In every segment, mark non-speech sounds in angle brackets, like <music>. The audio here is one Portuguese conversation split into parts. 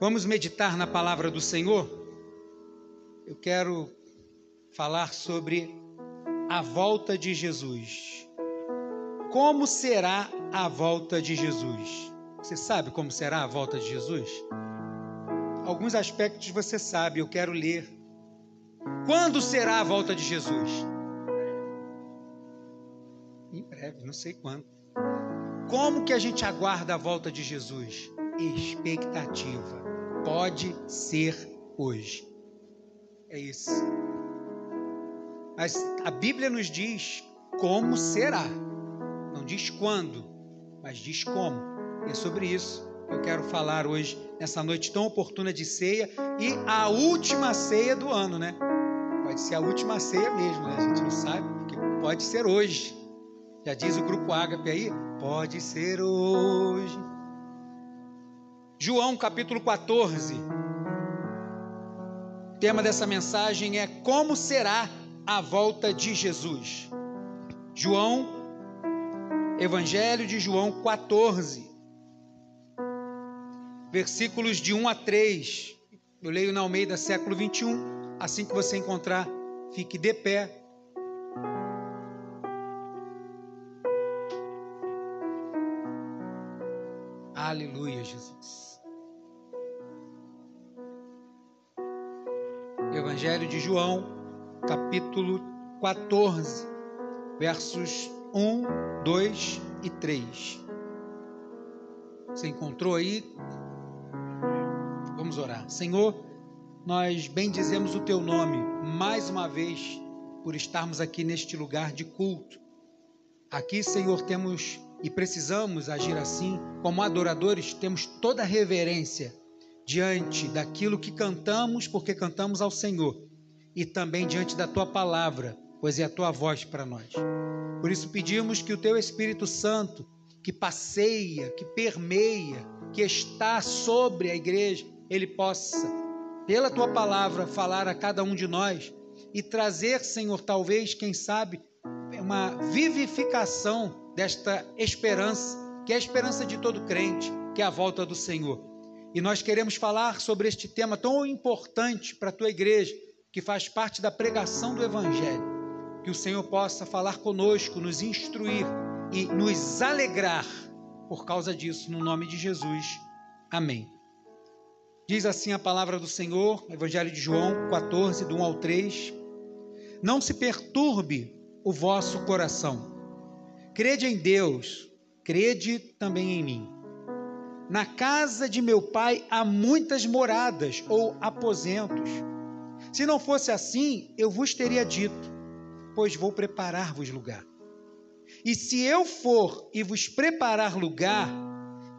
Vamos meditar na palavra do Senhor? Eu quero falar sobre a volta de Jesus. Como será a volta de Jesus? Você sabe como será a volta de Jesus? Alguns aspectos você sabe, eu quero ler. Quando será a volta de Jesus? Em breve, não sei quando. Como que a gente aguarda a volta de Jesus? Expectativa. Pode ser hoje. É isso. Mas a Bíblia nos diz como será. Não diz quando, mas diz como. E é sobre isso que eu quero falar hoje, nessa noite tão oportuna de ceia e a última ceia do ano, né? Pode ser a última ceia mesmo, né? A gente não sabe, porque pode ser hoje. Já diz o grupo Ágape aí, pode ser hoje. João capítulo 14. O tema dessa mensagem é como será a volta de Jesus. João, Evangelho de João 14, versículos de 1 a 3. Eu leio na Almeida século 21. Assim que você encontrar, fique de pé. Aleluia, Jesus. Evangelho de João, capítulo 14, versos 1, 2 e 3. Você encontrou aí? Vamos orar. Senhor, nós bendizemos o teu nome mais uma vez por estarmos aqui neste lugar de culto. Aqui, Senhor, temos e precisamos agir assim, como adoradores, temos toda a reverência diante daquilo que cantamos, porque cantamos ao Senhor e também diante da tua palavra, pois é a tua voz para nós. Por isso pedimos que o teu Espírito Santo, que passeia, que permeia, que está sobre a igreja, ele possa, pela tua palavra, falar a cada um de nós e trazer, Senhor, talvez, quem sabe, uma vivificação desta esperança, que é a esperança de todo crente, que é a volta do Senhor. E nós queremos falar sobre este tema tão importante para a tua igreja, que faz parte da pregação do Evangelho. Que o Senhor possa falar conosco, nos instruir e nos alegrar por causa disso, no nome de Jesus. Amém. Diz assim a palavra do Senhor, Evangelho de João 14, do 1 ao 3. Não se perturbe o vosso coração. Crede em Deus, crede também em mim. Na casa de meu pai há muitas moradas ou aposentos. Se não fosse assim, eu vos teria dito, pois vou preparar-vos lugar. E se eu for e vos preparar lugar,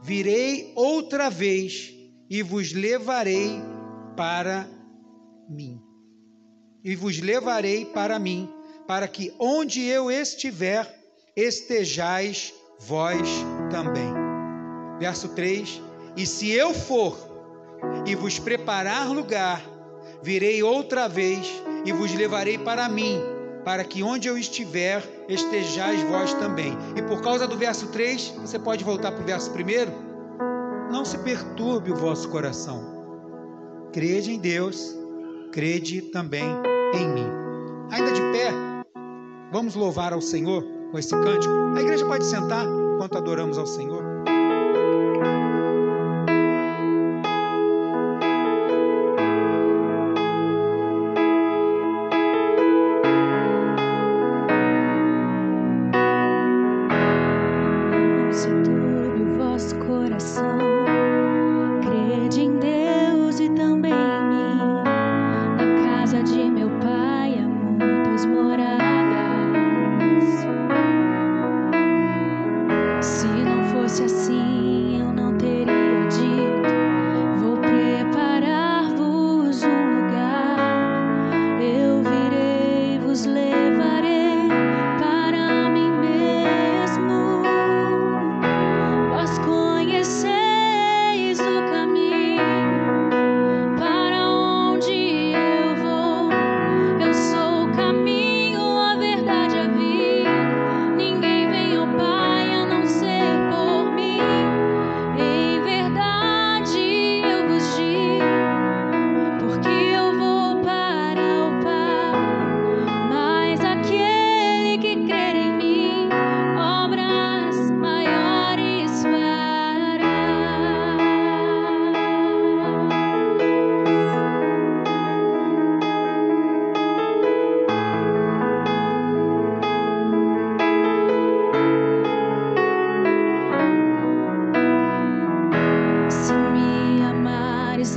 virei outra vez e vos levarei para mim. E vos levarei para mim, para que onde eu estiver, estejais vós também. Verso 3: E se eu for e vos preparar lugar, virei outra vez e vos levarei para mim, para que onde eu estiver, estejais vós também. E por causa do verso 3, você pode voltar para o verso 1. Não se perturbe o vosso coração. Crede em Deus, crede também em mim. Ainda de pé, vamos louvar ao Senhor com esse cântico. A igreja pode sentar enquanto adoramos ao Senhor.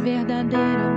verdadeira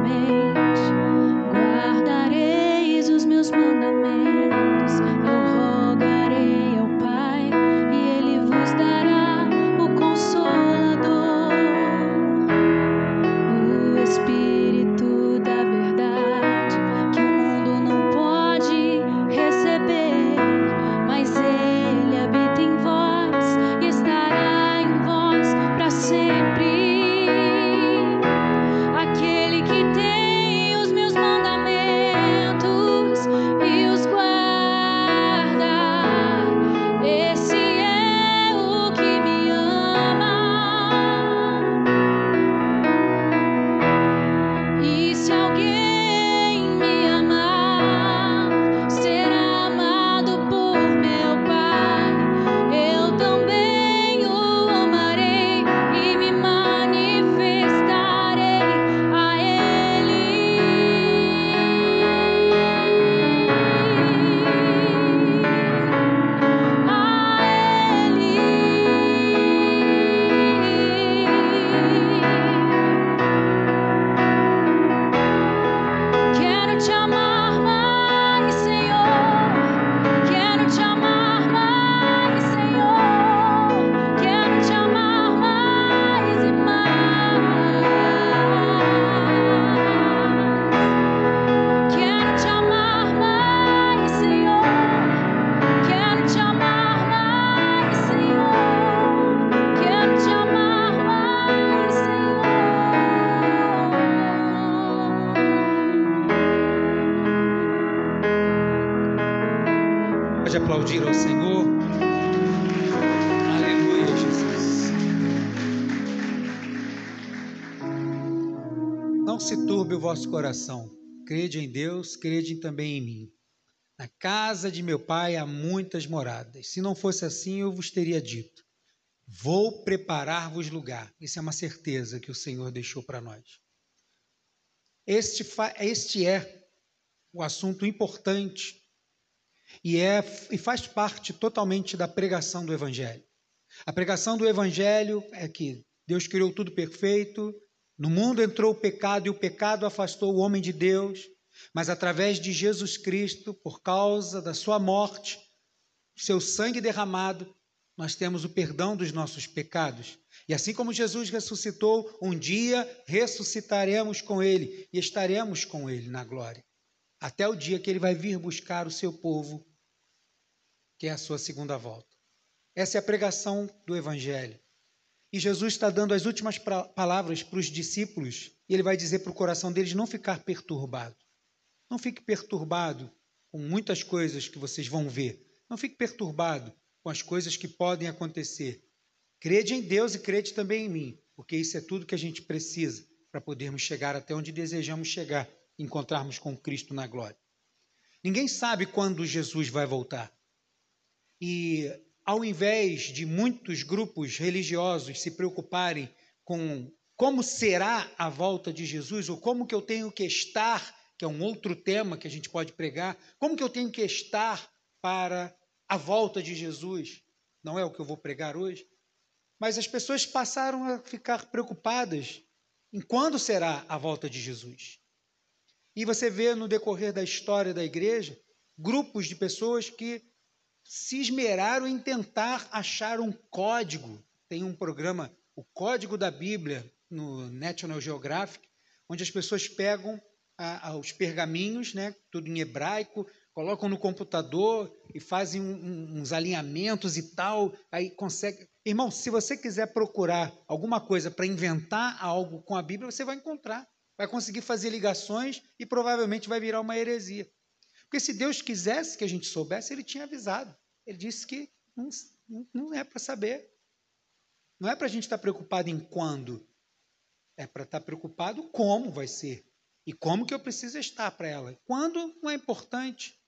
vosso coração. Crede em Deus, crede também em mim. Na casa de meu pai há muitas moradas. Se não fosse assim, eu vos teria dito: Vou preparar-vos lugar. Isso é uma certeza que o Senhor deixou para nós. Este, este é o assunto importante e, é, e faz parte totalmente da pregação do Evangelho. A pregação do Evangelho é que Deus criou tudo perfeito, no mundo entrou o pecado e o pecado afastou o homem de Deus, mas através de Jesus Cristo, por causa da sua morte, seu sangue derramado, nós temos o perdão dos nossos pecados. E assim como Jesus ressuscitou, um dia ressuscitaremos com ele e estaremos com ele na glória. Até o dia que ele vai vir buscar o seu povo, que é a sua segunda volta. Essa é a pregação do evangelho. E Jesus está dando as últimas palavras para os discípulos, e ele vai dizer para o coração deles não ficar perturbado. Não fique perturbado com muitas coisas que vocês vão ver. Não fique perturbado com as coisas que podem acontecer. Crede em Deus e crede também em mim, porque isso é tudo que a gente precisa para podermos chegar até onde desejamos chegar, encontrarmos com Cristo na glória. Ninguém sabe quando Jesus vai voltar. E ao invés de muitos grupos religiosos se preocuparem com como será a volta de Jesus ou como que eu tenho que estar, que é um outro tema que a gente pode pregar, como que eu tenho que estar para a volta de Jesus, não é o que eu vou pregar hoje, mas as pessoas passaram a ficar preocupadas em quando será a volta de Jesus. E você vê no decorrer da história da igreja grupos de pessoas que se esmeraram em tentar achar um código. Tem um programa, o Código da Bíblia, no National Geographic, onde as pessoas pegam a, a, os pergaminhos, né, tudo em hebraico, colocam no computador e fazem um, um, uns alinhamentos e tal, aí consegue. Irmão, se você quiser procurar alguma coisa para inventar algo com a Bíblia, você vai encontrar, vai conseguir fazer ligações e provavelmente vai virar uma heresia. Porque se Deus quisesse que a gente soubesse, ele tinha avisado. Ele disse que não, não é para saber. Não é para a gente estar tá preocupado em quando. É para estar tá preocupado como vai ser. E como que eu preciso estar para ela. Quando não é importante.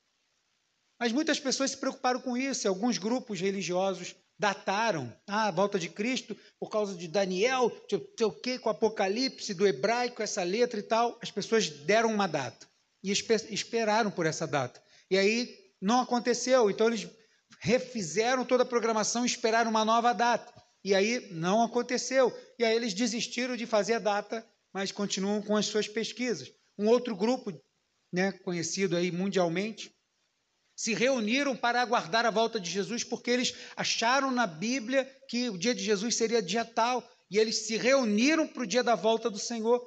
Mas muitas pessoas se preocuparam com isso. E alguns grupos religiosos dataram ah, a volta de Cristo por causa de Daniel, sei o quê, com o Apocalipse, do hebraico, essa letra e tal. As pessoas deram uma data e esperaram por essa data. E aí não aconteceu, então eles refizeram toda a programação e esperaram uma nova data. E aí não aconteceu. E aí eles desistiram de fazer a data mas continuam com as suas pesquisas. Um outro grupo, né, conhecido aí mundialmente, se reuniram para aguardar a volta de Jesus, porque eles acharam na Bíblia que o dia de Jesus seria dia tal, e eles se reuniram para o dia da volta do Senhor,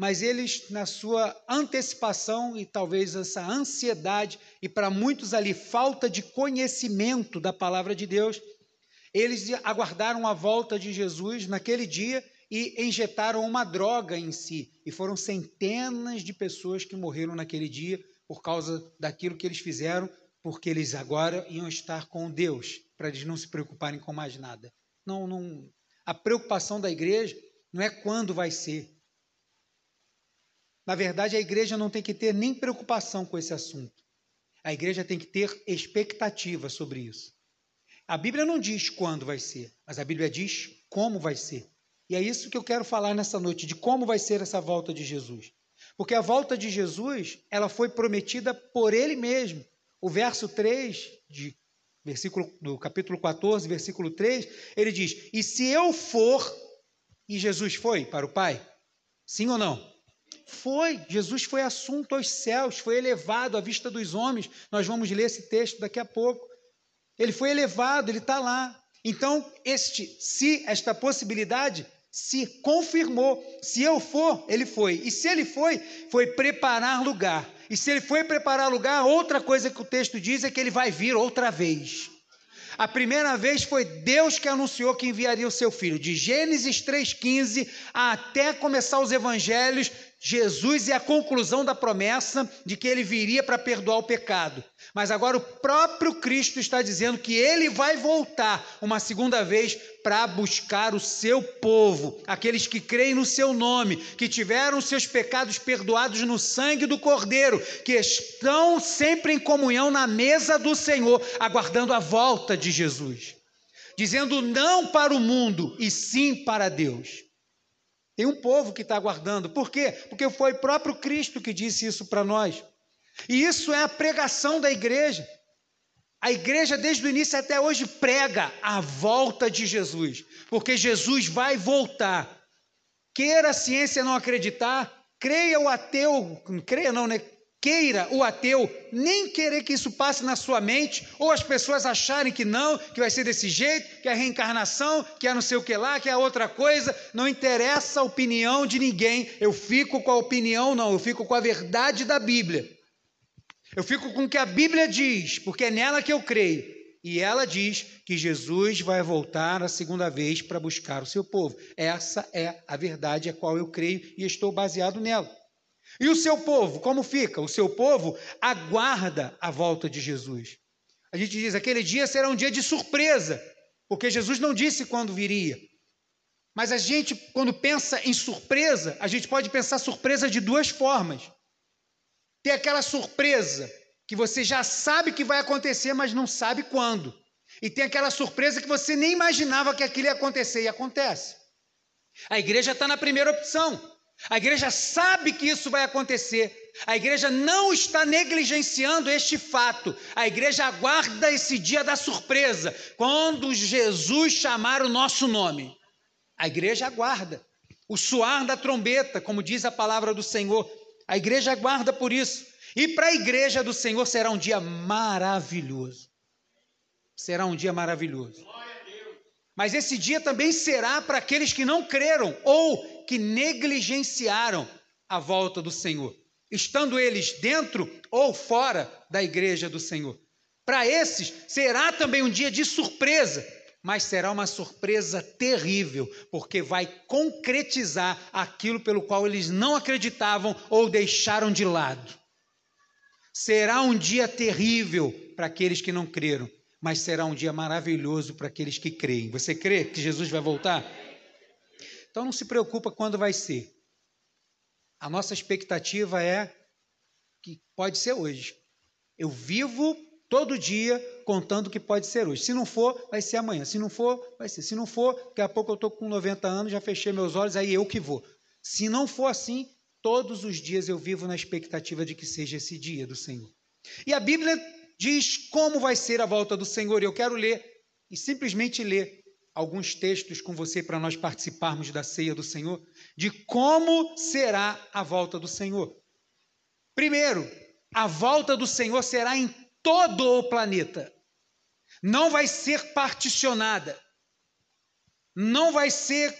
mas eles, na sua antecipação e talvez essa ansiedade, e para muitos ali, falta de conhecimento da palavra de Deus, eles aguardaram a volta de Jesus naquele dia e injetaram uma droga em si. E foram centenas de pessoas que morreram naquele dia por causa daquilo que eles fizeram, porque eles agora iam estar com Deus, para eles não se preocuparem com mais nada. Não, não. A preocupação da igreja não é quando vai ser. Na verdade, a igreja não tem que ter nem preocupação com esse assunto. A igreja tem que ter expectativa sobre isso. A Bíblia não diz quando vai ser, mas a Bíblia diz como vai ser. E é isso que eu quero falar nessa noite, de como vai ser essa volta de Jesus. Porque a volta de Jesus, ela foi prometida por ele mesmo. O verso 3 de versículo do capítulo 14, versículo 3, ele diz: "E se eu for e Jesus foi para o Pai? Sim ou não? Foi, Jesus foi assunto aos céus, foi elevado à vista dos homens. Nós vamos ler esse texto daqui a pouco. Ele foi elevado, ele está lá. Então, este, se esta possibilidade se confirmou. Se eu for, ele foi. E se ele foi, foi preparar lugar. E se ele foi preparar lugar, outra coisa que o texto diz é que ele vai vir outra vez. A primeira vez foi Deus que anunciou que enviaria o seu filho. De Gênesis 3,15 até começar os evangelhos, Jesus é a conclusão da promessa de que ele viria para perdoar o pecado. Mas agora o próprio Cristo está dizendo que ele vai voltar uma segunda vez para buscar o seu povo, aqueles que creem no seu nome, que tiveram seus pecados perdoados no sangue do Cordeiro, que estão sempre em comunhão na mesa do Senhor, aguardando a volta de Jesus, dizendo não para o mundo e sim para Deus. Tem um povo que está aguardando. Por quê? Porque foi o próprio Cristo que disse isso para nós. E isso é a pregação da igreja. A igreja, desde o início até hoje, prega a volta de Jesus, porque Jesus vai voltar. Queira a ciência não acreditar, creia o ateu, creia não, né? Queira o ateu nem querer que isso passe na sua mente, ou as pessoas acharem que não, que vai ser desse jeito, que é a reencarnação, que é não sei o que lá, que é outra coisa, não interessa a opinião de ninguém, eu fico com a opinião, não, eu fico com a verdade da Bíblia. Eu fico com o que a Bíblia diz, porque é nela que eu creio. E ela diz que Jesus vai voltar a segunda vez para buscar o seu povo. Essa é a verdade a qual eu creio e estou baseado nela. E o seu povo, como fica? O seu povo aguarda a volta de Jesus. A gente diz: aquele dia será um dia de surpresa, porque Jesus não disse quando viria. Mas a gente, quando pensa em surpresa, a gente pode pensar surpresa de duas formas. Tem aquela surpresa que você já sabe que vai acontecer, mas não sabe quando. E tem aquela surpresa que você nem imaginava que aquilo ia acontecer e acontece. A igreja está na primeira opção. A igreja sabe que isso vai acontecer. A igreja não está negligenciando este fato. A igreja aguarda esse dia da surpresa, quando Jesus chamar o nosso nome. A igreja aguarda. O soar da trombeta, como diz a palavra do Senhor. A igreja aguarda por isso. E para a igreja do Senhor será um dia maravilhoso. Será um dia maravilhoso. Mas esse dia também será para aqueles que não creram ou que negligenciaram a volta do Senhor, estando eles dentro ou fora da igreja do Senhor. Para esses será também um dia de surpresa, mas será uma surpresa terrível, porque vai concretizar aquilo pelo qual eles não acreditavam ou deixaram de lado. Será um dia terrível para aqueles que não creram, mas será um dia maravilhoso para aqueles que creem. Você crê que Jesus vai voltar? Então não se preocupa quando vai ser. A nossa expectativa é que pode ser hoje. Eu vivo todo dia contando que pode ser hoje. Se não for, vai ser amanhã. Se não for, vai ser. Se não for, daqui a pouco eu estou com 90 anos, já fechei meus olhos, aí eu que vou. Se não for assim, todos os dias eu vivo na expectativa de que seja esse dia do Senhor. E a Bíblia diz como vai ser a volta do Senhor. Eu quero ler e simplesmente ler alguns textos com você para nós participarmos da ceia do Senhor, de como será a volta do Senhor. Primeiro, a volta do Senhor será em todo o planeta. Não vai ser particionada. Não vai ser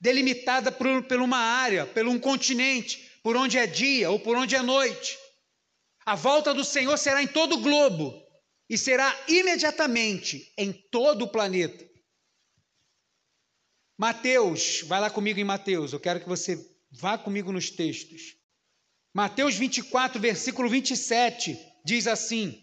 delimitada por, por uma área, por um continente, por onde é dia ou por onde é noite. A volta do Senhor será em todo o globo e será imediatamente em todo o planeta. Mateus, vai lá comigo em Mateus, eu quero que você vá comigo nos textos. Mateus 24, versículo 27, diz assim: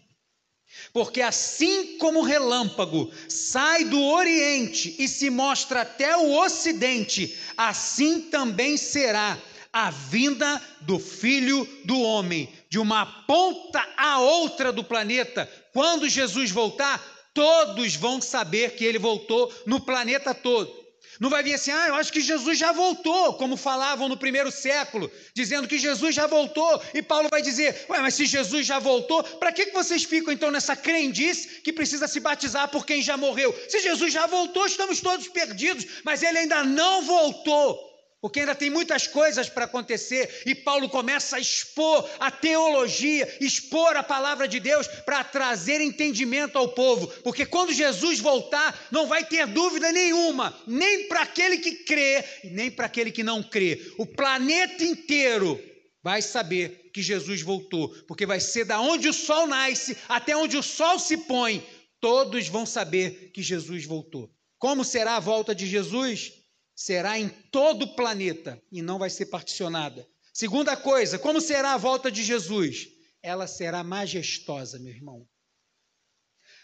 Porque assim como o relâmpago sai do Oriente e se mostra até o Ocidente, assim também será a vinda do Filho do Homem, de uma ponta a outra do planeta. Quando Jesus voltar, todos vão saber que ele voltou no planeta todo. Não vai vir assim, ah, eu acho que Jesus já voltou, como falavam no primeiro século, dizendo que Jesus já voltou. E Paulo vai dizer, ué, mas se Jesus já voltou, para que vocês ficam então nessa crendice que precisa se batizar por quem já morreu? Se Jesus já voltou, estamos todos perdidos, mas ele ainda não voltou porque ainda tem muitas coisas para acontecer, e Paulo começa a expor a teologia, expor a palavra de Deus para trazer entendimento ao povo, porque quando Jesus voltar, não vai ter dúvida nenhuma, nem para aquele que crê, nem para aquele que não crê. O planeta inteiro vai saber que Jesus voltou, porque vai ser da onde o sol nasce até onde o sol se põe, todos vão saber que Jesus voltou. Como será a volta de Jesus? Será em todo o planeta e não vai ser particionada. Segunda coisa, como será a volta de Jesus? Ela será majestosa, meu irmão.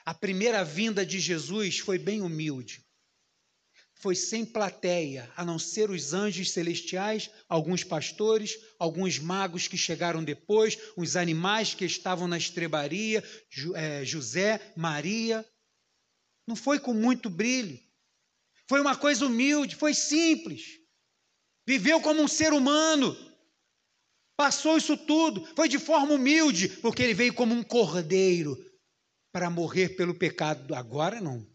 A primeira vinda de Jesus foi bem humilde. Foi sem plateia, a não ser os anjos celestiais, alguns pastores, alguns magos que chegaram depois, os animais que estavam na estrebaria, é, José, Maria. Não foi com muito brilho. Foi uma coisa humilde, foi simples. Viveu como um ser humano. Passou isso tudo, foi de forma humilde, porque ele veio como um cordeiro para morrer pelo pecado. Agora não.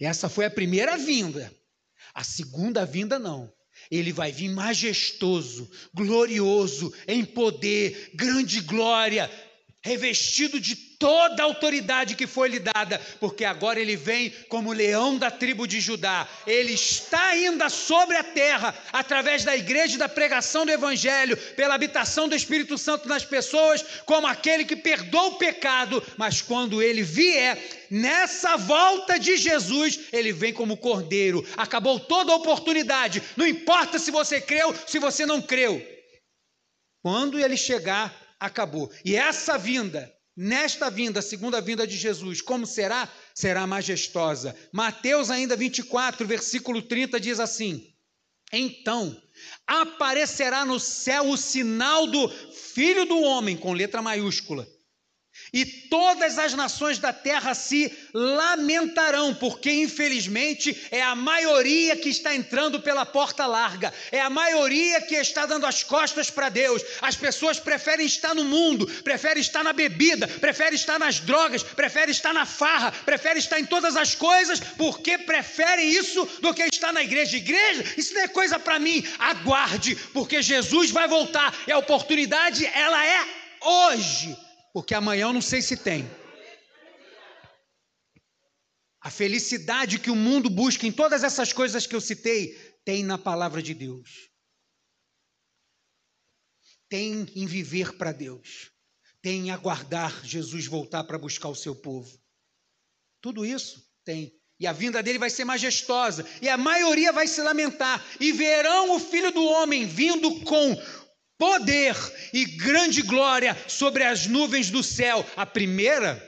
Essa foi a primeira vinda. A segunda vinda não. Ele vai vir majestoso, glorioso, em poder, grande glória, revestido de toda a autoridade que foi lhe dada, porque agora ele vem como leão da tribo de Judá. Ele está ainda sobre a terra, através da igreja e da pregação do evangelho, pela habitação do Espírito Santo nas pessoas, como aquele que perdoa o pecado, mas quando ele vier, nessa volta de Jesus, ele vem como cordeiro. Acabou toda a oportunidade. Não importa se você creu, se você não creu. Quando ele chegar, acabou. E essa vinda, nesta vinda, segunda vinda de Jesus, como será? Será majestosa. Mateus ainda 24, versículo 30 diz assim: Então aparecerá no céu o sinal do Filho do homem com letra maiúscula e todas as nações da terra se lamentarão, porque infelizmente é a maioria que está entrando pela porta larga, é a maioria que está dando as costas para Deus. As pessoas preferem estar no mundo, preferem estar na bebida, preferem estar nas drogas, preferem estar na farra, preferem estar em todas as coisas, porque preferem isso do que estar na igreja. Igreja, isso não é coisa para mim. Aguarde, porque Jesus vai voltar. E a oportunidade, ela é hoje porque amanhã eu não sei se tem. A felicidade que o mundo busca em todas essas coisas que eu citei, tem na palavra de Deus. Tem em viver para Deus. Tem em aguardar Jesus voltar para buscar o seu povo. Tudo isso tem. E a vinda dele vai ser majestosa. E a maioria vai se lamentar. E verão o filho do homem vindo com poder e grande glória sobre as nuvens do céu. A primeira,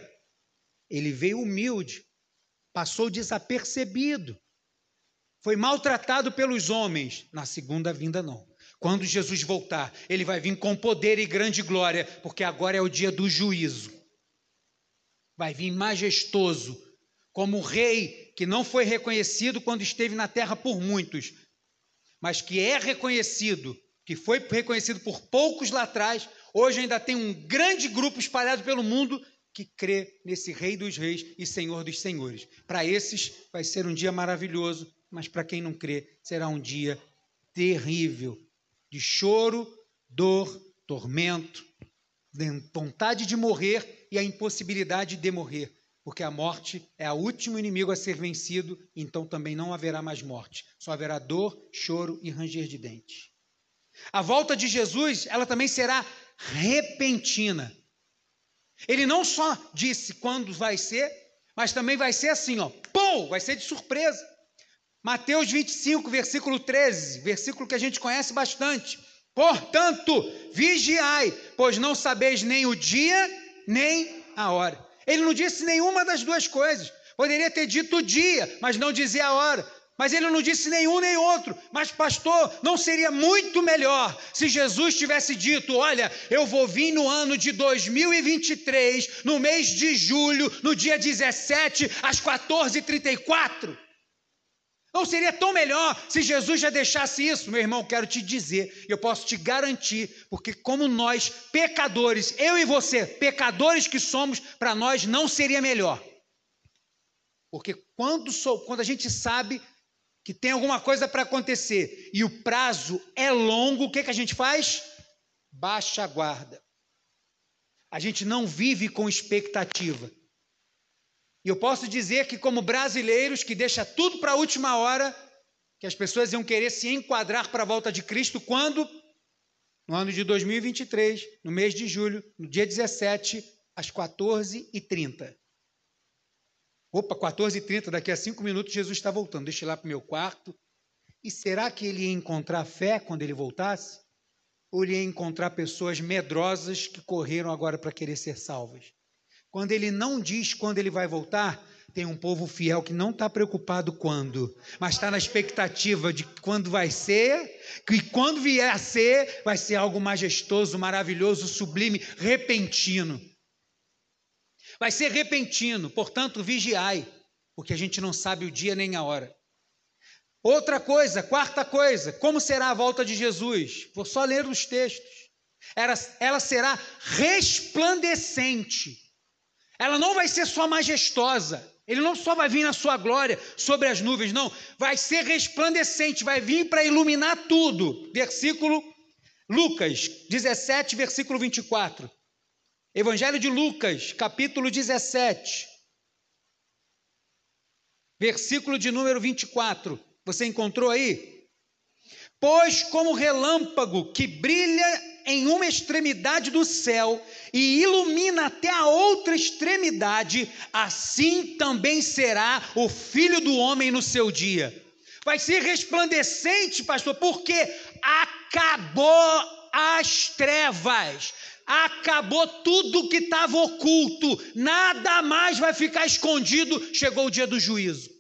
ele veio humilde, passou desapercebido, foi maltratado pelos homens. Na segunda vinda, não. Quando Jesus voltar, ele vai vir com poder e grande glória, porque agora é o dia do juízo. Vai vir majestoso, como rei que não foi reconhecido quando esteve na terra por muitos, mas que é reconhecido que foi reconhecido por poucos lá atrás, hoje ainda tem um grande grupo espalhado pelo mundo que crê nesse Rei dos Reis e Senhor dos Senhores. Para esses vai ser um dia maravilhoso, mas para quem não crê, será um dia terrível de choro, dor, tormento, vontade de morrer e a impossibilidade de morrer, porque a morte é o último inimigo a ser vencido, então também não haverá mais morte, só haverá dor, choro e ranger de dentes. A volta de Jesus, ela também será repentina. Ele não só disse quando vai ser, mas também vai ser assim, ó, pum, vai ser de surpresa. Mateus 25, versículo 13, versículo que a gente conhece bastante. Portanto, vigiai, pois não sabeis nem o dia, nem a hora. Ele não disse nenhuma das duas coisas. Poderia ter dito o dia, mas não dizia a hora. Mas ele não disse nenhum nem outro. Mas, pastor, não seria muito melhor se Jesus tivesse dito: Olha, eu vou vir no ano de 2023, no mês de julho, no dia 17, às 14h34? Não seria tão melhor se Jesus já deixasse isso? Meu irmão, quero te dizer, eu posso te garantir, porque como nós, pecadores, eu e você, pecadores que somos, para nós não seria melhor. Porque quando, sou, quando a gente sabe que tem alguma coisa para acontecer e o prazo é longo, o que, que a gente faz? Baixa a guarda. A gente não vive com expectativa. E eu posso dizer que, como brasileiros que deixa tudo para a última hora, que as pessoas iam querer se enquadrar para a volta de Cristo quando? No ano de 2023, no mês de julho, no dia 17, às 14h30. Opa, 14h30, daqui a cinco minutos Jesus está voltando. Deixa eu ir lá para o meu quarto. E será que ele ia encontrar fé quando ele voltasse? Ou ele ia encontrar pessoas medrosas que correram agora para querer ser salvas? Quando ele não diz quando ele vai voltar, tem um povo fiel que não está preocupado quando, mas está na expectativa de quando vai ser, que quando vier a ser, vai ser algo majestoso, maravilhoso, sublime, repentino. Vai ser repentino, portanto, vigiai, porque a gente não sabe o dia nem a hora. Outra coisa, quarta coisa, como será a volta de Jesus? Vou só ler os textos. Ela, ela será resplandecente. Ela não vai ser só majestosa. Ele não só vai vir na sua glória sobre as nuvens, não. Vai ser resplandecente, vai vir para iluminar tudo. Versículo Lucas 17, versículo 24. Evangelho de Lucas, capítulo 17, versículo de número 24. Você encontrou aí? Pois como relâmpago que brilha em uma extremidade do céu e ilumina até a outra extremidade, assim também será o filho do homem no seu dia. Vai ser resplandecente, pastor, porque acabou as trevas acabou tudo que estava oculto, nada mais vai ficar escondido. Chegou o dia do juízo.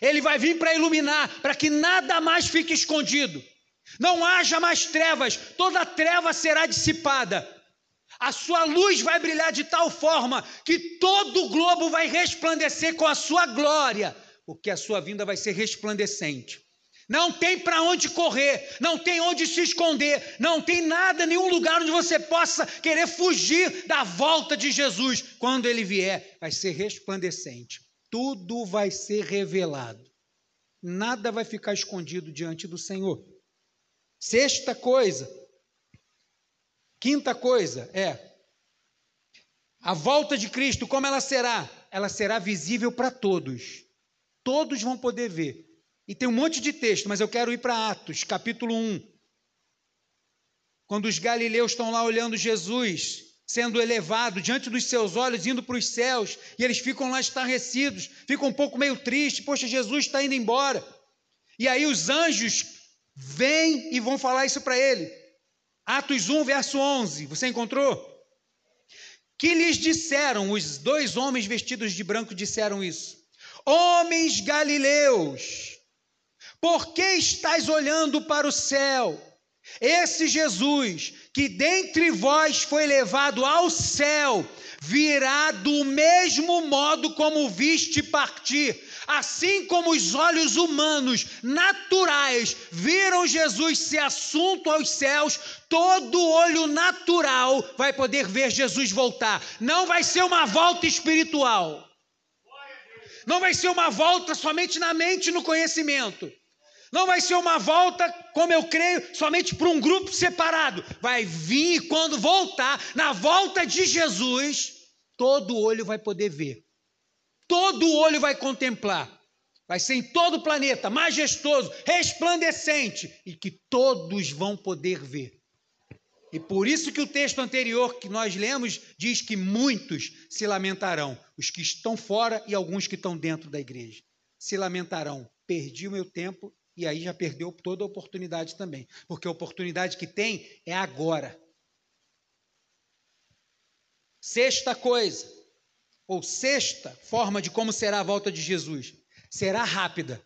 Ele vai vir para iluminar, para que nada mais fique escondido. Não haja mais trevas, toda treva será dissipada. A sua luz vai brilhar de tal forma que todo o globo vai resplandecer com a sua glória, porque a sua vinda vai ser resplandecente. Não tem para onde correr, não tem onde se esconder, não tem nada, nenhum lugar onde você possa querer fugir da volta de Jesus. Quando ele vier, vai ser resplandecente. Tudo vai ser revelado. Nada vai ficar escondido diante do Senhor. Sexta coisa, quinta coisa é a volta de Cristo, como ela será? Ela será visível para todos. Todos vão poder ver. E tem um monte de texto, mas eu quero ir para Atos, capítulo 1. Quando os galileus estão lá olhando Jesus sendo elevado diante dos seus olhos, indo para os céus, e eles ficam lá estarrecidos, ficam um pouco meio tristes, poxa, Jesus está indo embora. E aí os anjos vêm e vão falar isso para ele. Atos 1, verso 11, você encontrou? Que lhes disseram, os dois homens vestidos de branco disseram isso. Homens galileus, por que estás olhando para o céu? Esse Jesus que dentre vós foi levado ao céu, virá do mesmo modo como viste partir. Assim como os olhos humanos naturais viram Jesus ser assunto aos céus, todo olho natural vai poder ver Jesus voltar. Não vai ser uma volta espiritual. Não vai ser uma volta somente na mente e no conhecimento. Não vai ser uma volta, como eu creio, somente para um grupo separado. Vai vir quando voltar, na volta de Jesus, todo olho vai poder ver. Todo olho vai contemplar. Vai ser em todo o planeta, majestoso, resplandecente, e que todos vão poder ver. E por isso que o texto anterior que nós lemos diz que muitos se lamentarão, os que estão fora e alguns que estão dentro da igreja. Se lamentarão, perdi o meu tempo e aí já perdeu toda a oportunidade também, porque a oportunidade que tem é agora. Sexta coisa, ou sexta forma de como será a volta de Jesus, será rápida.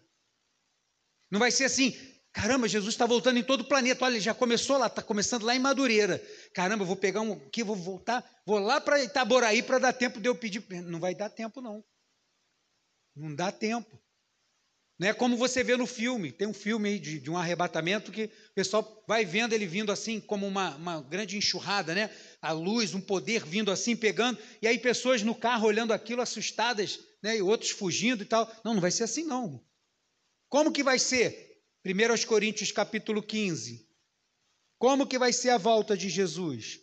Não vai ser assim, caramba, Jesus está voltando em todo o planeta. Olha, já começou lá, está começando lá em Madureira. Caramba, vou pegar um aqui, vou voltar, vou lá para Itaboraí para dar tempo de eu pedir. Não vai dar tempo, não. Não dá tempo. É como você vê no filme. Tem um filme de, de um arrebatamento que o pessoal vai vendo ele vindo assim, como uma, uma grande enxurrada, né? A luz, um poder vindo assim, pegando. E aí pessoas no carro olhando aquilo assustadas, né? E outros fugindo e tal. Não, não vai ser assim, não. Como que vai ser? 1 Coríntios capítulo 15. Como que vai ser a volta de Jesus?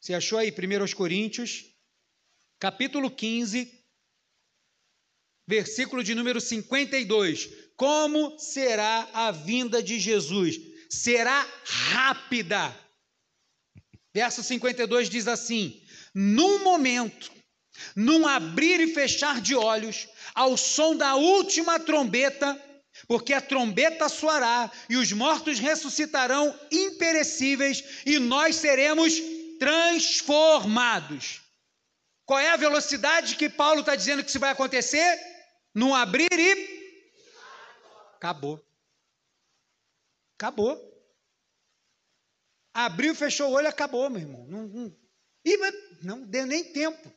Você achou aí 1 Coríntios, capítulo 15, versículo de número 52. Como será a vinda de Jesus? Será rápida. Verso 52 diz assim: Num momento, num abrir e fechar de olhos, ao som da última trombeta, porque a trombeta soará e os mortos ressuscitarão imperecíveis e nós seremos transformados. Qual é a velocidade que Paulo está dizendo que isso vai acontecer? Não abrir e. Acabou. Acabou. Abriu, fechou o olho, acabou, meu irmão. Não, não, e, não deu nem tempo.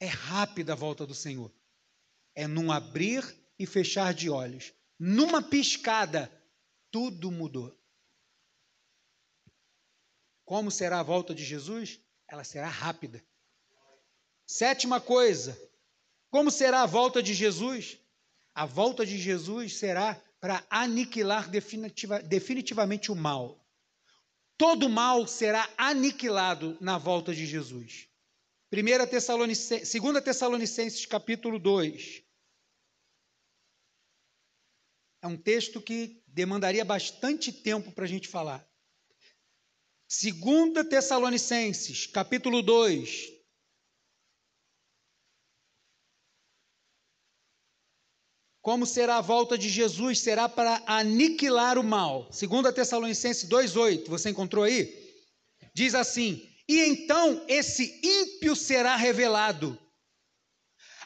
É rápida a volta do Senhor. É num abrir e fechar de olhos. Numa piscada, tudo mudou. Como será a volta de Jesus? Ela será rápida. Sétima coisa, como será a volta de Jesus? A volta de Jesus será para aniquilar definitiva, definitivamente o mal. Todo mal será aniquilado na volta de Jesus. 1 Tessalonicenses, 2 Tessalonicenses capítulo 2. É um texto que demandaria bastante tempo para a gente falar. 2 Tessalonicenses, capítulo 2, Como será a volta de Jesus? Será para aniquilar o mal. Segundo a Tessalonicenses 2:8, você encontrou aí? Diz assim: "E então esse ímpio será revelado,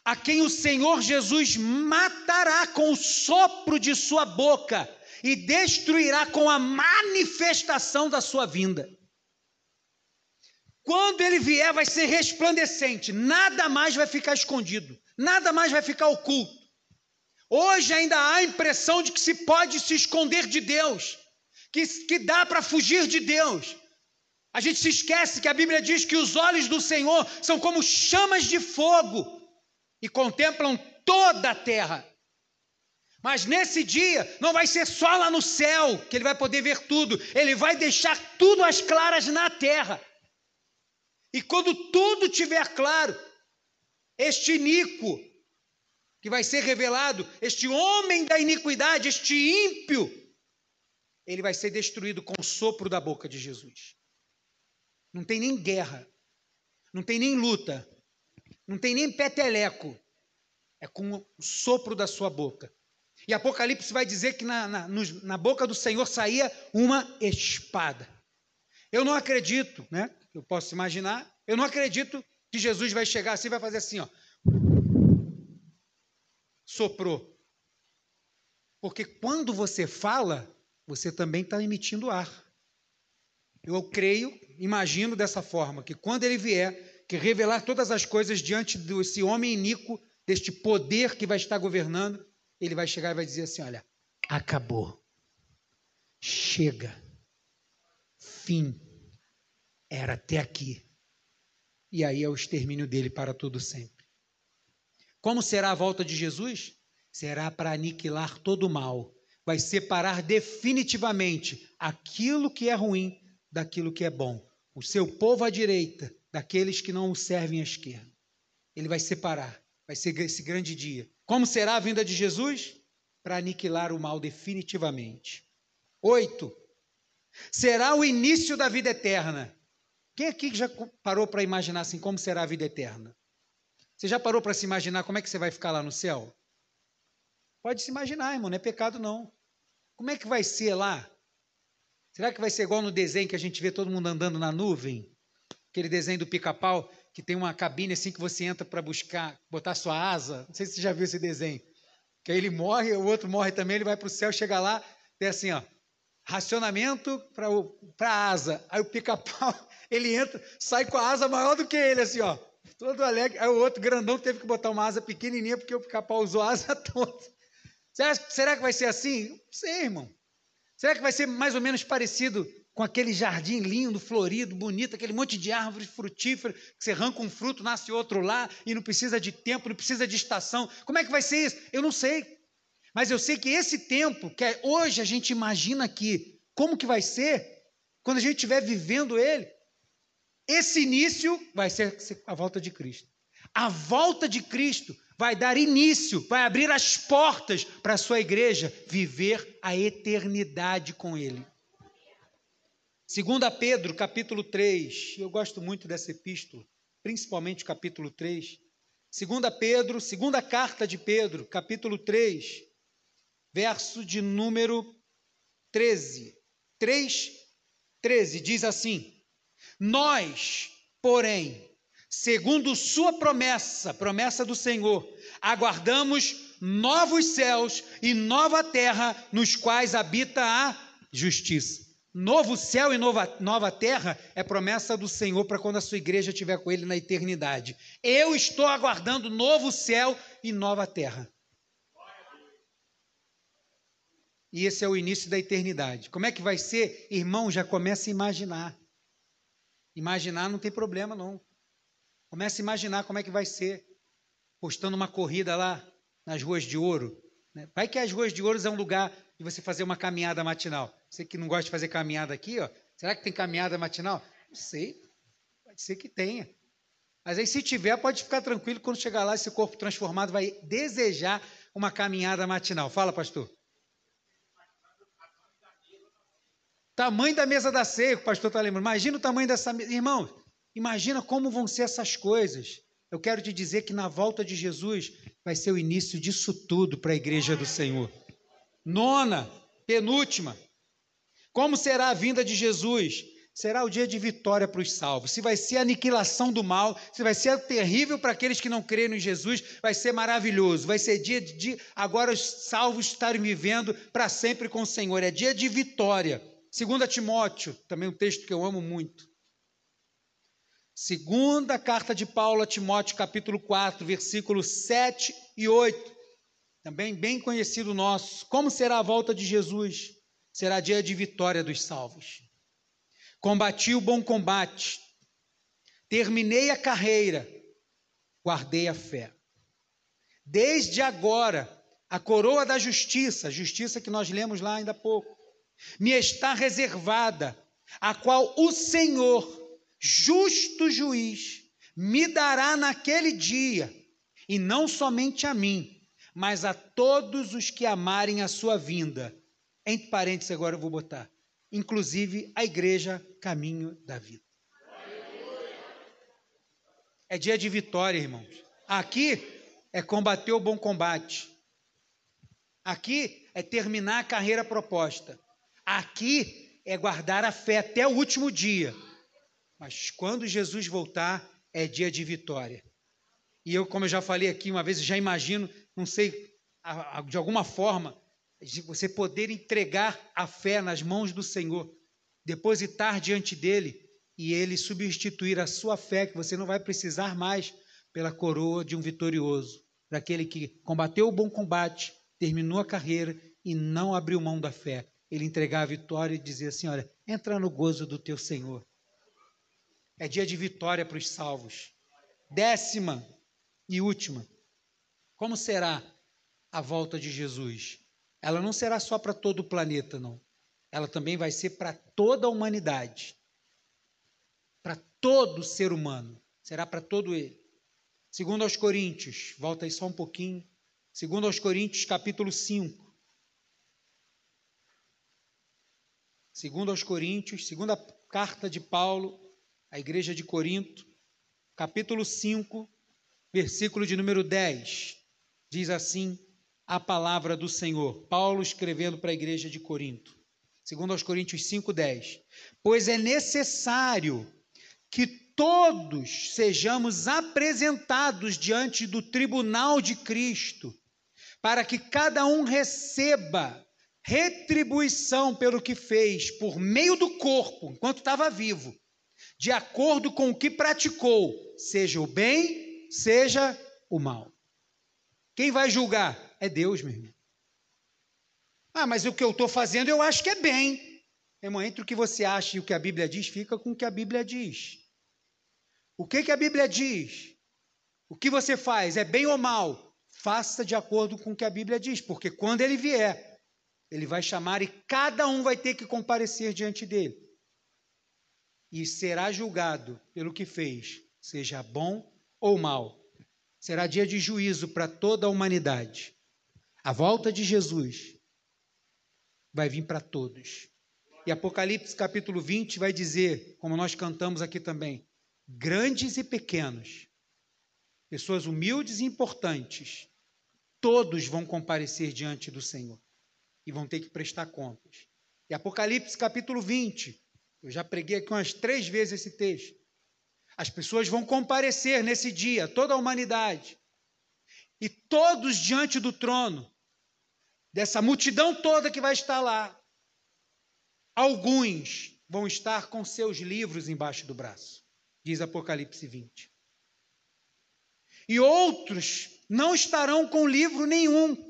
a quem o Senhor Jesus matará com o sopro de sua boca e destruirá com a manifestação da sua vinda." Quando ele vier, vai ser resplandecente, nada mais vai ficar escondido, nada mais vai ficar oculto. Hoje ainda há a impressão de que se pode se esconder de Deus, que, que dá para fugir de Deus. A gente se esquece que a Bíblia diz que os olhos do Senhor são como chamas de fogo e contemplam toda a terra. Mas nesse dia não vai ser só lá no céu que ele vai poder ver tudo, ele vai deixar tudo às claras na terra. E quando tudo tiver claro, este Nico, que vai ser revelado, este homem da iniquidade, este ímpio, ele vai ser destruído com o sopro da boca de Jesus. Não tem nem guerra, não tem nem luta, não tem nem peteleco, é com o sopro da sua boca. E Apocalipse vai dizer que na, na, na boca do Senhor saía uma espada. Eu não acredito, né? Eu posso imaginar, eu não acredito que Jesus vai chegar assim e vai fazer assim, ó soprou. Porque quando você fala, você também está emitindo ar. Eu creio, imagino dessa forma, que quando ele vier, que revelar todas as coisas diante desse homem iníquo, deste poder que vai estar governando, ele vai chegar e vai dizer assim: olha, acabou. Chega. Fim. Era até aqui. E aí é o extermínio dele para todo sempre. Como será a volta de Jesus? Será para aniquilar todo o mal. Vai separar definitivamente aquilo que é ruim daquilo que é bom. O seu povo à direita daqueles que não o servem à esquerda. Ele vai separar. Vai ser esse grande dia. Como será a vinda de Jesus? Para aniquilar o mal definitivamente. Oito. Será o início da vida eterna. Quem aqui já parou para imaginar assim como será a vida eterna? Você já parou para se imaginar como é que você vai ficar lá no céu? Pode se imaginar, irmão, não é pecado não. Como é que vai ser lá? Será que vai ser igual no desenho que a gente vê todo mundo andando na nuvem? Aquele desenho do pica-pau que tem uma cabine assim que você entra para buscar, botar sua asa. Não sei se você já viu esse desenho. Que aí ele morre, o outro morre também, ele vai para o céu, chega lá, tem assim, ó, racionamento para a asa. Aí o pica-pau, <laughs> ele entra, sai com a asa maior do que ele, assim, ó. Todo alegre. Aí o outro grandão teve que botar uma asa pequenininha porque o pica-pau usou a asa <laughs> toda. Será, que vai ser assim? Não sei, irmão. Será que vai ser mais ou menos parecido com aquele jardim lindo, florido, bonito, aquele monte de árvores frutíferas, que você arranca um fruto, nasce outro lá, e não precisa de tempo, não precisa de estação. Como é que vai ser isso? Eu não sei. Mas eu sei que esse tempo, que é hoje a gente imagina aqui, como que vai ser, quando a gente estiver vivendo ele, esse início vai ser a volta de Cristo. A volta de Cristo vai dar início, vai abrir as portas para a sua igreja viver a eternidade com Ele. Segunda Pedro, capítulo 3, eu gosto muito dessa epístola, principalmente o capítulo 3. Segunda Pedro, segunda carta de Pedro, capítulo 3, verso de número 13. 3, 13, diz assim: Nós, porém, segundo sua promessa, promessa do Senhor, aguardamos novos céus e nova terra nos quais habita a justiça. Novo céu e nova, nova terra é promessa do Senhor para quando a sua igreja estiver com Ele na eternidade. Eu estou aguardando novo céu e nova terra. E esse é o início da eternidade. Como é que vai ser? Irmão, já começa a imaginar. Imaginar não tem problema, não. Começa a imaginar como é que vai ser. Postando uma corrida lá nas ruas de ouro. Né? Vai que as ruas de ouro é um lugar de você fazer uma caminhada matinal. Você que não gosta de fazer caminhada aqui, ó, será que tem caminhada matinal? Não sei, pode ser que tenha. Mas aí, se tiver, pode ficar tranquilo, quando chegar lá, esse corpo transformado vai desejar uma caminhada matinal. Fala, pastor. Tamanho da mesa da ceia, o pastor está lembrando. Imagina o tamanho dessa mesa. Irmão, imagina como vão ser essas coisas. Eu quero te dizer que na volta de Jesus vai ser o início disso tudo para a igreja do Senhor. Nona, penúltima, como será a vinda de Jesus? Será o dia de vitória para os salvos. Se vai ser a aniquilação do mal, se vai ser terrível para aqueles que não creram em Jesus, vai ser maravilhoso. Vai ser dia de agora os salvos estarem vivendo para sempre com o Senhor. É dia de vitória. Segunda Timóteo, também um texto que eu amo muito. Segunda carta de Paulo a Timóteo, capítulo 4, versículos 7 e 8. Também bem conhecido nosso. Como será a volta de Jesus? será dia de vitória dos salvos. Combati o bom combate, terminei a carreira, guardei a fé. Desde agora, a coroa da justiça, justiça que nós lemos lá ainda há pouco, me está reservada, a qual o Senhor, justo juiz, me dará naquele dia, e não somente a mim, mas a todos os que amarem a sua vinda entre parênteses, agora eu vou botar. Inclusive a igreja caminho da vida. É dia de vitória, irmãos. Aqui é combater o bom combate. Aqui é terminar a carreira proposta. Aqui é guardar a fé até o último dia. Mas quando Jesus voltar, é dia de vitória. E eu, como eu já falei aqui uma vez, já imagino, não sei, de alguma forma, de você poder entregar a fé nas mãos do Senhor, depositar diante dele e ele substituir a sua fé, que você não vai precisar mais pela coroa de um vitorioso, daquele que combateu o bom combate, terminou a carreira e não abriu mão da fé. Ele entregar a vitória e dizer assim: Olha, entra no gozo do teu Senhor. É dia de vitória para os salvos. Décima e última. Como será a volta de Jesus? Ela não será só para todo o planeta, não. Ela também vai ser para toda a humanidade. Para todo ser humano. Será para todo ele. Segundo aos Coríntios, volta aí só um pouquinho. Segundo aos Coríntios, capítulo 5. Segundo aos Coríntios, segunda carta de Paulo à igreja de Corinto, capítulo 5, versículo de número 10. Diz assim a palavra do Senhor. Paulo escrevendo para a igreja de Corinto. Segundo aos Coríntios 5:10. Pois é necessário que todos sejamos apresentados diante do tribunal de Cristo, para que cada um receba retribuição pelo que fez por meio do corpo, enquanto estava vivo, de acordo com o que praticou, seja o bem, seja o mal. Quem vai julgar? É Deus, meu irmão. Ah, mas o que eu estou fazendo eu acho que é bem. Irmão, entre o que você acha e o que a Bíblia diz, fica com o que a Bíblia diz. O que, que a Bíblia diz? O que você faz é bem ou mal? Faça de acordo com o que a Bíblia diz, porque quando ele vier, ele vai chamar e cada um vai ter que comparecer diante dele. E será julgado pelo que fez, seja bom ou mal. Será dia de juízo para toda a humanidade. A volta de Jesus vai vir para todos. E Apocalipse capítulo 20 vai dizer, como nós cantamos aqui também, grandes e pequenos, pessoas humildes e importantes, todos vão comparecer diante do Senhor e vão ter que prestar contas. E Apocalipse capítulo 20, eu já preguei aqui umas três vezes esse texto. As pessoas vão comparecer nesse dia, toda a humanidade, e todos diante do trono, dessa multidão toda que vai estar lá, alguns vão estar com seus livros embaixo do braço diz Apocalipse 20. E outros não estarão com livro nenhum.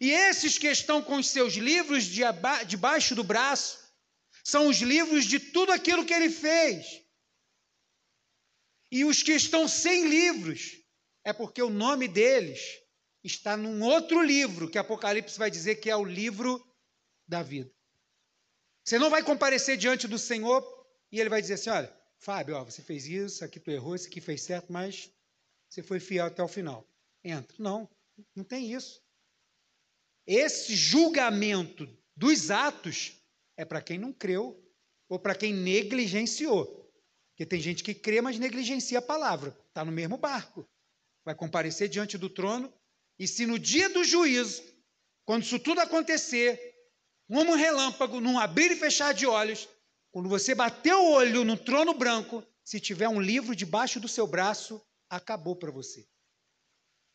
E esses que estão com os seus livros debaixo do braço são os livros de tudo aquilo que ele fez. E os que estão sem livros é porque o nome deles está num outro livro que Apocalipse vai dizer que é o livro da vida. Você não vai comparecer diante do Senhor e ele vai dizer assim: olha, Fábio, ó, você fez isso, aqui tu errou, isso aqui fez certo, mas você foi fiel até o final. Entra. Não, não tem isso. Esse julgamento dos atos é para quem não creu ou para quem negligenciou. Porque tem gente que crê, mas negligencia a palavra. Está no mesmo barco. Vai comparecer diante do trono. E se no dia do juízo, quando isso tudo acontecer, como um relâmpago, num abrir e fechar de olhos, quando você bater o olho no trono branco, se tiver um livro debaixo do seu braço, acabou para você.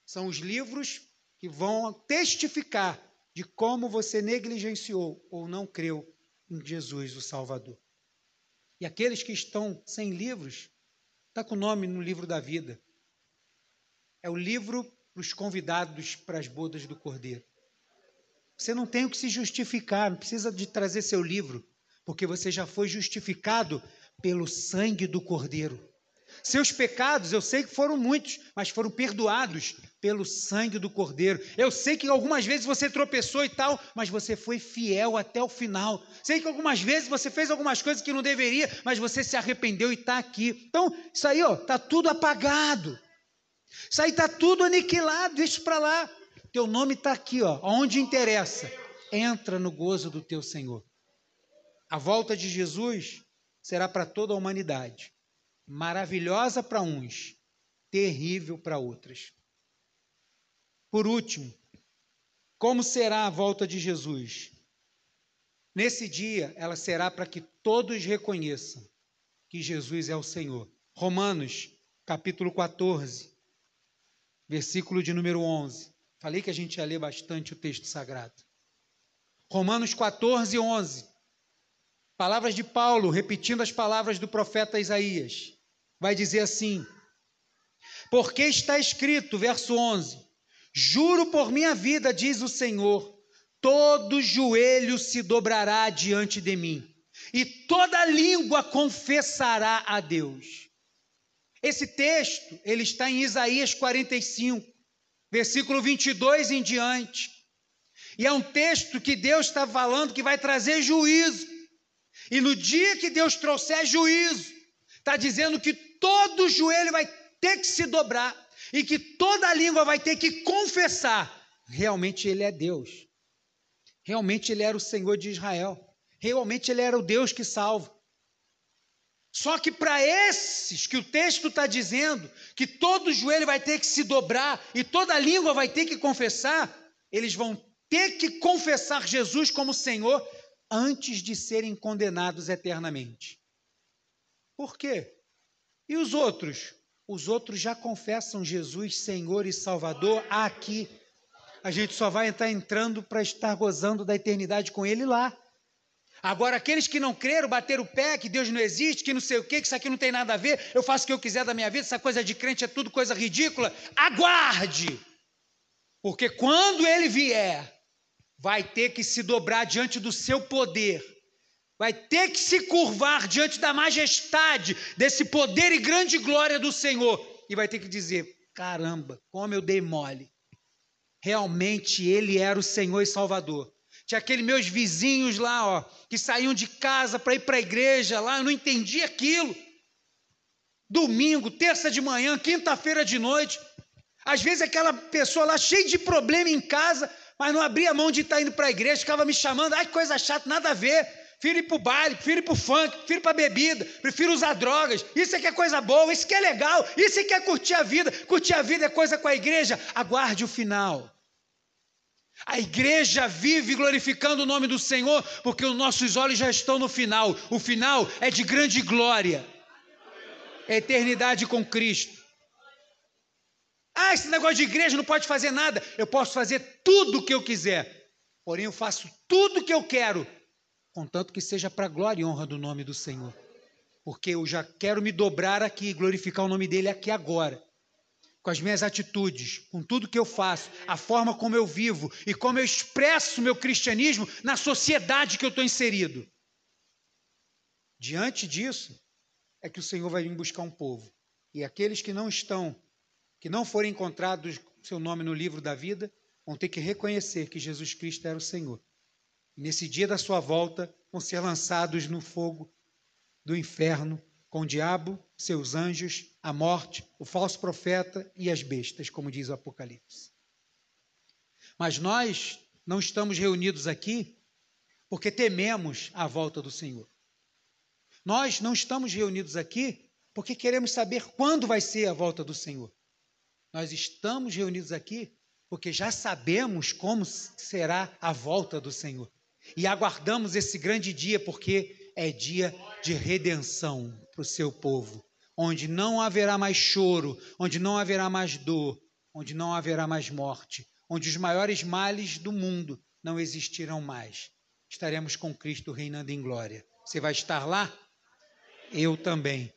São os livros que vão testificar de como você negligenciou ou não creu em Jesus, o Salvador. E aqueles que estão sem livros, está com o nome no livro da vida. É o livro para os convidados para as bodas do Cordeiro. Você não tem o que se justificar, não precisa de trazer seu livro porque você já foi justificado pelo sangue do Cordeiro. Seus pecados, eu sei que foram muitos, mas foram perdoados pelo sangue do Cordeiro. Eu sei que algumas vezes você tropeçou e tal, mas você foi fiel até o final. Sei que algumas vezes você fez algumas coisas que não deveria, mas você se arrependeu e está aqui. Então, isso aí, ó, tá tudo apagado. Isso aí está tudo aniquilado, deixa para lá. Teu nome está aqui, ó, onde interessa. Entra no gozo do teu Senhor. A volta de Jesus será para toda a humanidade. Maravilhosa para uns, terrível para outras. Por último, como será a volta de Jesus? Nesse dia, ela será para que todos reconheçam que Jesus é o Senhor. Romanos, capítulo 14, versículo de número 11. Falei que a gente ia ler bastante o texto sagrado. Romanos 14, 11. Palavras de Paulo, repetindo as palavras do profeta Isaías. Vai dizer assim: Porque está escrito, verso 11: Juro por minha vida, diz o Senhor, todo joelho se dobrará diante de mim, e toda língua confessará a Deus. Esse texto, ele está em Isaías 45, versículo 22 em diante. E é um texto que Deus está falando que vai trazer juízo. E no dia que Deus trouxer juízo, está dizendo que todo joelho vai ter que se dobrar e que toda língua vai ter que confessar: realmente Ele é Deus. Realmente Ele era o Senhor de Israel. Realmente Ele era o Deus que salva. Só que para esses que o texto está dizendo que todo joelho vai ter que se dobrar e toda língua vai ter que confessar, eles vão ter que confessar Jesus como Senhor antes de serem condenados eternamente. Por quê? E os outros? Os outros já confessam Jesus Senhor e Salvador aqui. A gente só vai estar entrando para estar gozando da eternidade com Ele lá. Agora, aqueles que não creram, bateram o pé, que Deus não existe, que não sei o quê, que isso aqui não tem nada a ver, eu faço o que eu quiser da minha vida, essa coisa de crente é tudo coisa ridícula. Aguarde! Porque quando Ele vier, vai ter que se dobrar diante do seu poder, vai ter que se curvar diante da majestade desse poder e grande glória do Senhor, e vai ter que dizer: caramba, como eu dei mole. Realmente ele era o Senhor e Salvador. Tinha aqueles meus vizinhos lá, ó, que saíam de casa para ir para a igreja lá, eu não entendi aquilo. Domingo, terça de manhã, quinta-feira de noite. Às vezes aquela pessoa lá cheia de problema em casa, mas não abria mão de estar indo para a igreja, ficava me chamando, ai, coisa chata, nada a ver. Prefiro ir para o baile, prefiro ir para o funk, prefiro ir para a bebida, prefiro usar drogas. Isso é que é coisa boa, isso que é legal, isso é que é curtir a vida. Curtir a vida é coisa com a igreja. Aguarde o final. A igreja vive glorificando o nome do Senhor, porque os nossos olhos já estão no final. O final é de grande glória. É eternidade com Cristo. Ah, esse negócio de igreja não pode fazer nada. Eu posso fazer tudo o que eu quiser. Porém, eu faço tudo o que eu quero, contanto que seja para a glória e honra do nome do Senhor. Porque eu já quero me dobrar aqui, glorificar o nome dele aqui agora. Com as minhas atitudes, com tudo que eu faço, a forma como eu vivo e como eu expresso meu cristianismo na sociedade que eu estou inserido. Diante disso, é que o Senhor vai vir buscar um povo. E aqueles que não estão que não forem encontrados seu nome no livro da vida, vão ter que reconhecer que Jesus Cristo era o Senhor. Nesse dia da sua volta, vão ser lançados no fogo do inferno com o diabo, seus anjos, a morte, o falso profeta e as bestas, como diz o Apocalipse. Mas nós não estamos reunidos aqui porque tememos a volta do Senhor. Nós não estamos reunidos aqui porque queremos saber quando vai ser a volta do Senhor. Nós estamos reunidos aqui porque já sabemos como será a volta do Senhor. E aguardamos esse grande dia porque é dia de redenção para o seu povo, onde não haverá mais choro, onde não haverá mais dor, onde não haverá mais morte, onde os maiores males do mundo não existirão mais. Estaremos com Cristo reinando em glória. Você vai estar lá? Eu também.